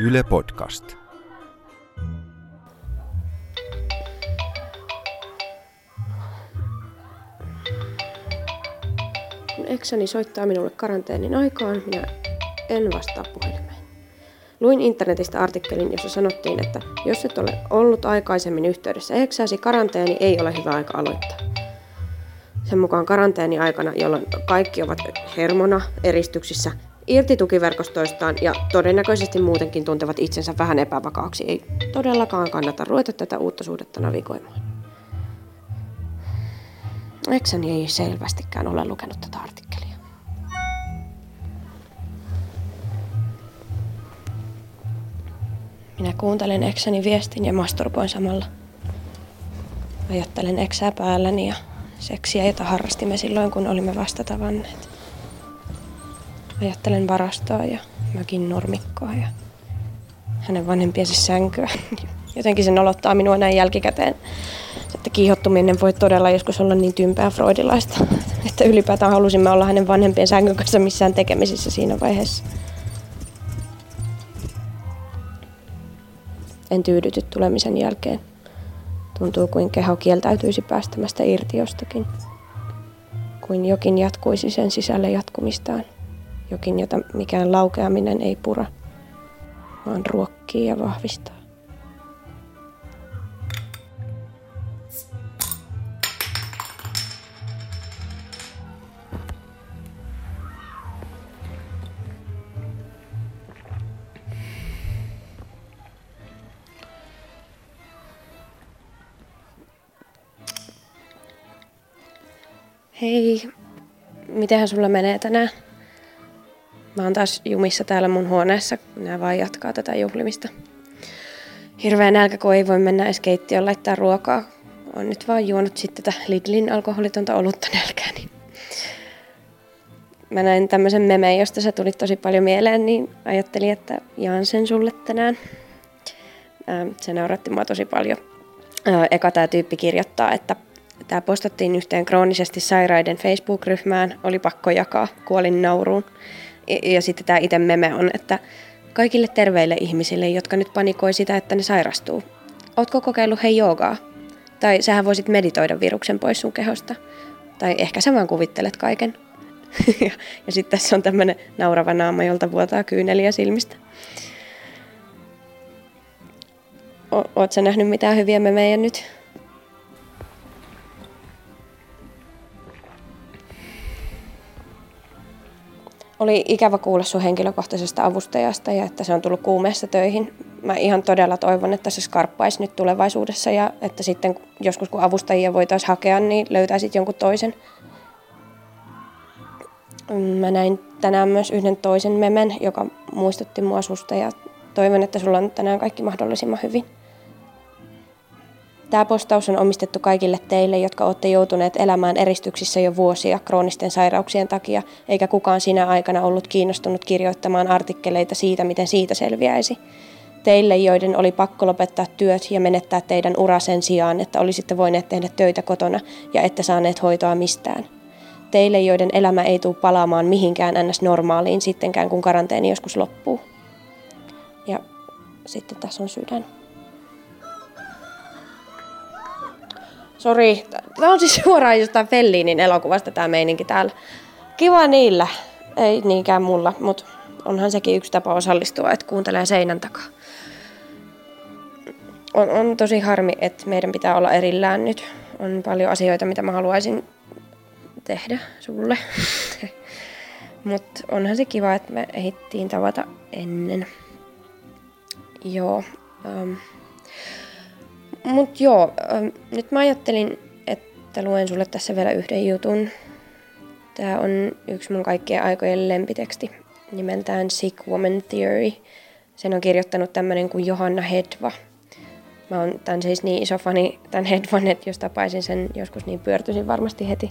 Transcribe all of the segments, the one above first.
Yle Podcast. Kun eksäni soittaa minulle karanteenin aikaan, minä en vastaa puhelimeen. Luin internetistä artikkelin, jossa sanottiin, että jos et ole ollut aikaisemmin yhteydessä eksäsi, karanteeni ei ole hyvä aika aloittaa. Sen mukaan karanteeni aikana, jolloin kaikki ovat hermona, eristyksissä, irti tukiverkostoistaan ja todennäköisesti muutenkin tuntevat itsensä vähän epävakaaksi, ei todellakaan kannata ruveta tätä uutta suhdetta navigoimaan. Eksäni ei selvästikään ole lukenut tätä artikkelia. Minä kuuntelen eksäni viestin ja masturboin samalla. Ajattelen eksää päälläni ja seksiä, jota harrastimme silloin, kun olimme vasta tavanneet. Ajattelen varastoa ja mökin nurmikkoa ja hänen vanhempiensa sänkyä. Jotenkin se nolottaa minua näin jälkikäteen, että kiihottuminen voi todella joskus olla niin tympää freudilaista, että ylipäätään halusimme olla hänen vanhempien sängyn kanssa missään tekemisissä siinä vaiheessa. En tyydyty tulemisen jälkeen. Tuntuu kuin keho kieltäytyisi päästämästä irti jostakin. Kuin jokin jatkuisi sen sisälle jatkumistaan. Jokin, jota mikään laukeaminen ei pura, vaan ruokkii ja vahvistaa. Hei, mitenhän sulla menee tänään? Mä oon taas jumissa täällä mun huoneessa, nää vaan jatkaa tätä juhlimista. Hirveä nälkä, kun ei voi mennä edes keittiöön laittaa ruokaa. On nyt vaan juonut sitten tätä Lidlin alkoholitonta olutta nälkääni. Mä näin tämmöisen memeen, josta se tuli tosi paljon mieleen, niin ajattelin, että jaan sen sulle tänään. Se nauratti mua tosi paljon. Eka tämä tyyppi kirjoittaa, että Tämä postattiin yhteen kroonisesti sairaiden Facebook-ryhmään, oli pakko jakaa, kuolin nauruun. Ja, sitten tämä itse meme on, että kaikille terveille ihmisille, jotka nyt panikoi sitä, että ne sairastuu. Ootko kokeillut hei joogaa? Tai sähän voisit meditoida viruksen pois sun kehosta. Tai ehkä sä vaan kuvittelet kaiken. ja, sitten tässä on tämmöinen naurava naama, jolta vuotaa kyyneliä silmistä. O- oot nähnyt mitään hyviä memejä nyt? Oli ikävä kuulla sun henkilökohtaisesta avustajasta ja että se on tullut kuumeessa töihin. Mä ihan todella toivon, että se skarppaisi nyt tulevaisuudessa ja että sitten joskus kun avustajia voitaisiin hakea, niin löytäisit jonkun toisen. Mä näin tänään myös yhden toisen memen, joka muistutti mua susta ja toivon, että sulla on tänään kaikki mahdollisimman hyvin. Tämä postaus on omistettu kaikille teille, jotka olette joutuneet elämään eristyksissä jo vuosia kroonisten sairauksien takia, eikä kukaan sinä aikana ollut kiinnostunut kirjoittamaan artikkeleita siitä, miten siitä selviäisi. Teille, joiden oli pakko lopettaa työt ja menettää teidän ura sen sijaan, että olisitte voineet tehdä töitä kotona ja ette saaneet hoitoa mistään. Teille, joiden elämä ei tule palaamaan mihinkään ns. normaaliin sittenkään, kun karanteeni joskus loppuu. Ja sitten tässä on sydän. Sori, tämä on siis suoraan jostain Fellinin elokuvasta tämä meininki täällä. Kiva niillä, ei niinkään mulla, mutta onhan sekin yksi tapa osallistua, että kuuntelee seinän takaa. On, on tosi harmi, että meidän pitää olla erillään nyt. On paljon asioita, mitä mä haluaisin tehdä sulle. Mutta onhan se kiva, että me ehdittiin tavata ennen. Joo. Um, mutta joo, ähm, nyt mä ajattelin, että luen sulle tässä vielä yhden jutun. Tämä on yksi mun kaikkien aikojen lempiteksti nimeltään Sick Woman Theory. Sen on kirjoittanut tämmönen kuin Johanna Hedva. Mä oon tän siis niin iso fani tän Hedvan, että jos tapaisin sen joskus, niin pyörtyisin varmasti heti.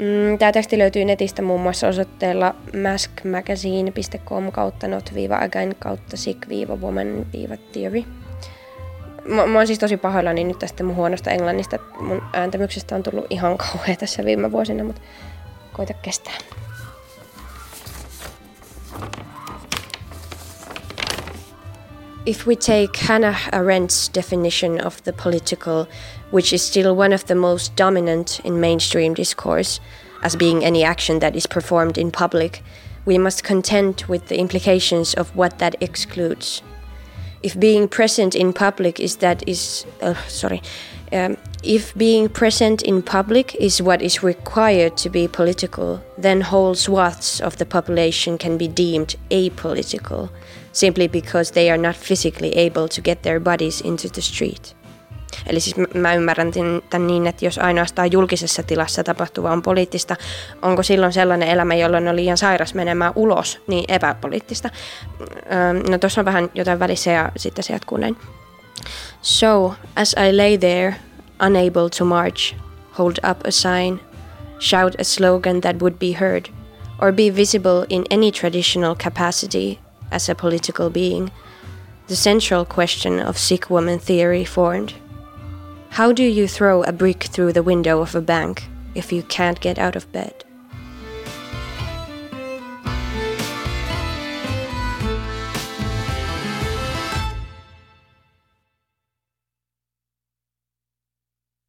Mm, Tämä teksti löytyy netistä muun muassa osoitteella maskmagazine.com kautta not-again kautta sick-woman-theory mä, mä oon siis tosi pahoillani nyt tästä mun huonosta englannista. Mun ääntämyksestä on tullut ihan kauhea tässä viime vuosina, mutta koita kestää. If we take Hannah Arendt's definition of the political, which is still one of the most dominant in mainstream discourse, as being any action that is performed in public, we must contend with the implications of what that excludes. If being present in public is that is uh, sorry, um, if being present in public is what is required to be political, then whole swaths of the population can be deemed apolitical, simply because they are not physically able to get their bodies into the street. Eli siis mä ymmärrän tämän niin, että jos ainoastaan julkisessa tilassa tapahtuva on poliittista, onko silloin sellainen elämä, jolloin on liian sairas menemään ulos, niin epäpoliittista. No tuossa on vähän jotain välissä ja sitten se jatkuu näin. So, as I lay there, unable to march, hold up a sign, shout a slogan that would be heard, or be visible in any traditional capacity as a political being, the central question of sick woman theory formed. How do you throw a brick through the window of a bank if you can't get out of bed?